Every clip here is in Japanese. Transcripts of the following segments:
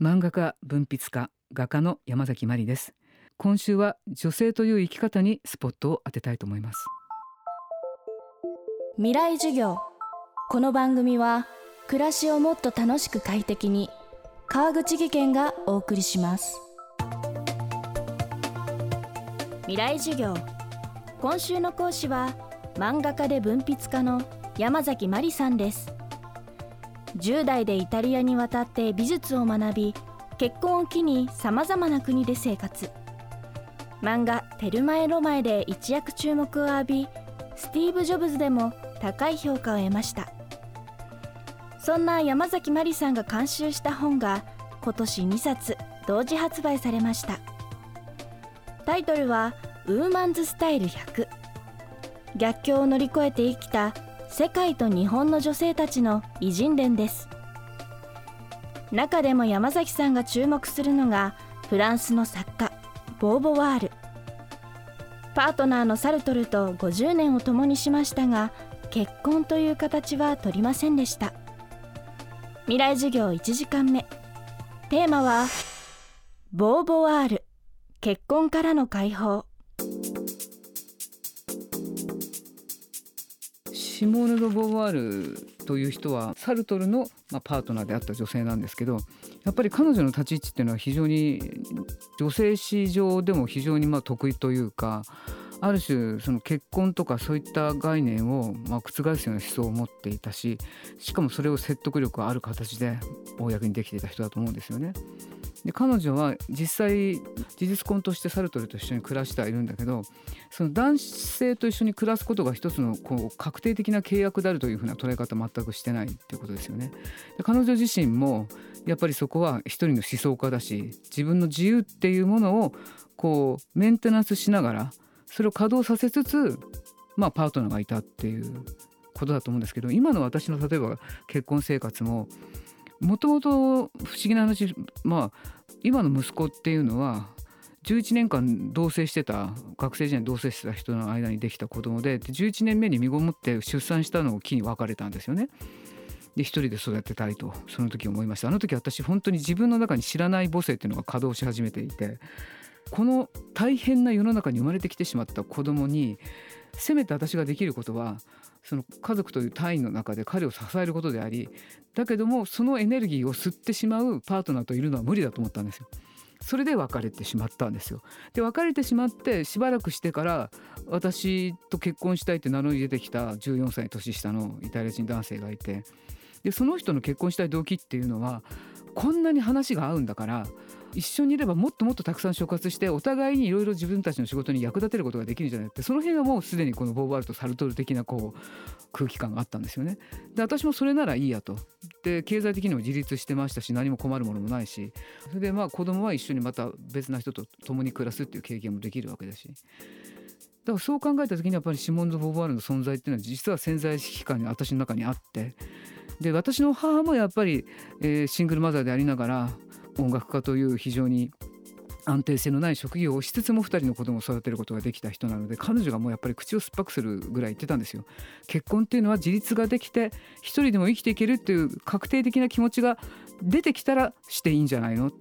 漫画家文筆家画家の山崎真理です。今週は女性という生き方にスポットを当てたいと思います。未来授業。この番組は暮らしをもっと楽しく快適に川口義賢がお送りします。未来授業。今週の講師は漫画家で文筆家の山崎真理さんです。10代でイタリアに渡って美術を学び結婚を機にさまざまな国で生活。漫画「テルマエ・ロマエ」で一躍注目を浴びスティーブ・ジョブズでも高い評価を得ました。そんな山崎まりさんが監修した本が今年2冊同時発売されました。タイトルは「ウーマンズスタイル100」逆境を乗り越えて生きた世界と日本の女性たちの偉人伝です。中でも山崎さんが注目するのがフランスの作家ボーヴォワール。パートナーのサルトルと50年を共にしましたが結婚という形は取りませんでした。未来授業1時間目。テーマはボーヴォワール。結婚からの解放。シモーヌ・ド・ボーヴァールという人はサルトルの、まあ、パートナーであった女性なんですけどやっぱり彼女の立ち位置っていうのは非常に女性史上でも非常にまあ得意というかある種その結婚とかそういった概念をまあ覆すような思想を持っていたししかもそれを説得力ある形で公にできていた人だと思うんですよね。で彼女は実際事実婚としてサルトルと一緒に暮らしてはいるんだけどその男性と一緒に暮らすことが一つのこう確定的な契約であるというふうな捉え方全くしてないっていうことですよね。で彼女自身もやっぱりそこは一人の思想家だし自分の自由っていうものをこうメンテナンスしながらそれを稼働させつつ、まあ、パートナーがいたっていうことだと思うんですけど今の私の例えば結婚生活ももともと不思議な話まあ今の息子っていうのは11年間同棲してた学生時代に同棲してた人の間にできた子供で11年目に身ごもって出産したのを機に別れたんですよね。で一人で育てたいとその時思いましたあの時私本当に自分の中に知らない母性っていうのが稼働し始めていてこの大変な世の中に生まれてきてしまった子供にせめて私ができることはその家族という単位の中で彼を支えることでありだけどもそのエネルギーを吸ってしまうパートナーといるのは無理だと思ったんですよ。それで別れてしまったんですよ。で別れてしまってしばらくしてから私と結婚したいって名乗り出てきた14歳年下のイタリア人男性がいてでその人の結婚したい動機っていうのはこんなに話が合うんだから一緒にいればもっともっとたくさん触発してお互いにいろいろ自分たちの仕事に役立てることができるんじゃないってその辺はもうすでにこのボーヴァールとサルトル的なこう空気感があったんですよね。で私もそれならいいやと。で経済的にも自立してましたし何も困るものもないしそれでまあ子供は一緒にまた別な人と共に暮らすっていう経験もできるわけだし。だからそう考えた時にやっぱりシモンズ・ボーヴァールの存在っていうのは実は潜在意識感に私の中にあってで私の母もやっぱり、えー、シングルマザーでありながら音楽家という非常に安定性のない職業をしつつも2人の子供を育てることができた人なので彼女がもうやっぱり口を酸っぱくするぐらい言ってたんですよ。結婚っていうのは自立ができて一人でも生きていけるっていう確定的な気持ちが出てきたらしていいんじゃないの？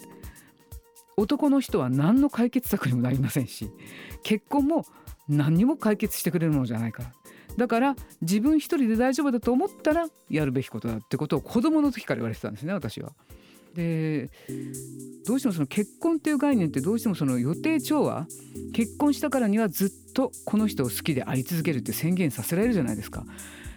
男の人は何の解決策にもなりませんし結婚も何にも解決してくれるものじゃないからだから自分一人で大丈夫だと思ったらやるべきことだってことを子供の時から言われてたんですね私は。でどうしてもその結婚っていう概念ってどうしてもその予定調和結婚したからにはずっとこの人を好きであり続けるって宣言させられるじゃないですか。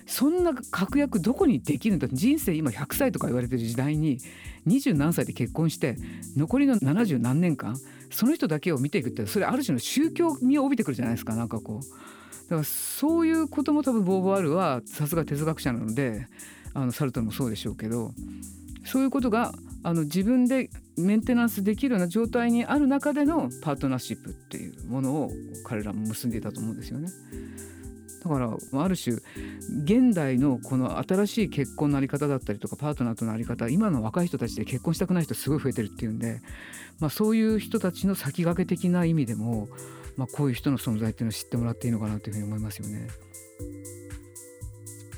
そんな確約どこにできるんだ人生今100歳とか言われてる時代に二十何歳で結婚して残りの70何年間その人だけを見ていくってそれある種の宗教味を帯びてくるじゃないですかなんかこうだからそういうことも多分ボーヴォワールはさすが哲学者なのであのサルトルもそうでしょうけどそういうことがあの自分でメンテナンスできるような状態にある中でのパートナーシップっていうものを彼らも結んでいたと思うんですよね。だからある種現代のこの新しい結婚の在り方だったりとかパートナーとの在り方今の若い人たちで結婚したくない人すごい増えてるっていうんで、まあ、そういう人たちの先駆け的な意味でも、まあ、こういう人の存在っていうのを知ってもらっていいのかなというふうに思いますよね。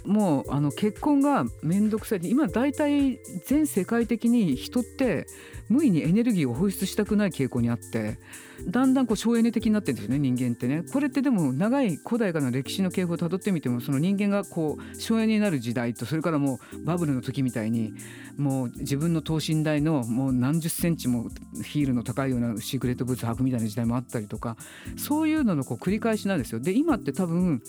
もうあの結婚が面倒くさい今大体全世界的に人って無意にエネルギーを放出したくない傾向にあってだんだんこう省エネ的になってるんですよね人間ってねこれってでも長い古代からの歴史の傾向をたどってみてもその人間がこう省エネになる時代とそれからもうバブルの時みたいにもう自分の等身大のもう何十センチもヒールの高いようなシークレットブーツ履くみたいな時代もあったりとかそういうののこう繰り返しなんですよ。で今って多分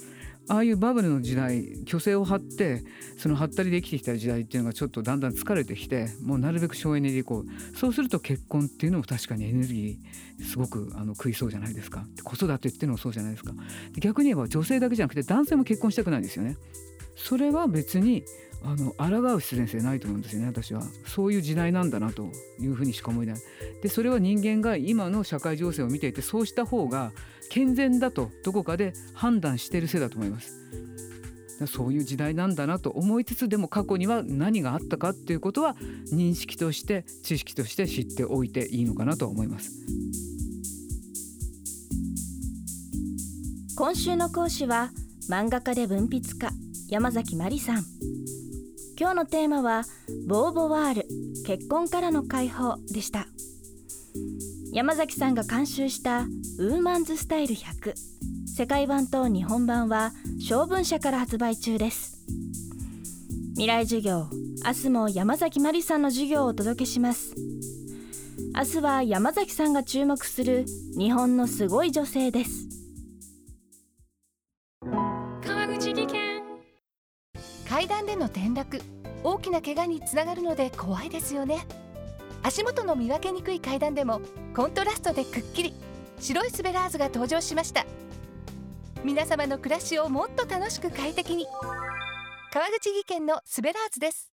ああいうバブルの時代虚勢を張ってその張ったりで生きてきた時代っていうのがちょっとだんだん疲れてきてもうなるべく省エネでいこう。そうすると結婚っていうのも確かにエネルギーすごくあの食いそうじゃないですか。子育てっていうのもそうじゃないですか。逆に言えば女性だけじゃなくて男性も結婚したくないんですよね。それは別にあの抗う必然性ないと思うんですよね私は。そういう時代なんだなというふうにしか思えない。でそれは人間が今の社会情勢を見ていてそうした方が健全だとどこかで判断してるせいだと思います。そういう時代なんだなと思いつつでも過去には何があったかっていうことは認識として知識として知っておいていいのかなと思います。今週の講師は漫画家で文筆家山崎まりさん。今日のテーマはボーボワール結婚からの解放でした。山崎さんが監修したウーマンズスタイル100世界版と日本版は小文社から発売中です。未来授業明日も山崎まりさんの授業をお届けします。明日は山崎さんが注目する日本のすごい女性です。転落。大きな怪我につながるので怖いですよね。足元の見分けにくい階段でもコントラストでくっきり。白いスベラーズが登場しました。皆様の暮らしをもっと楽しく快適に。川口技研のスベラーズです。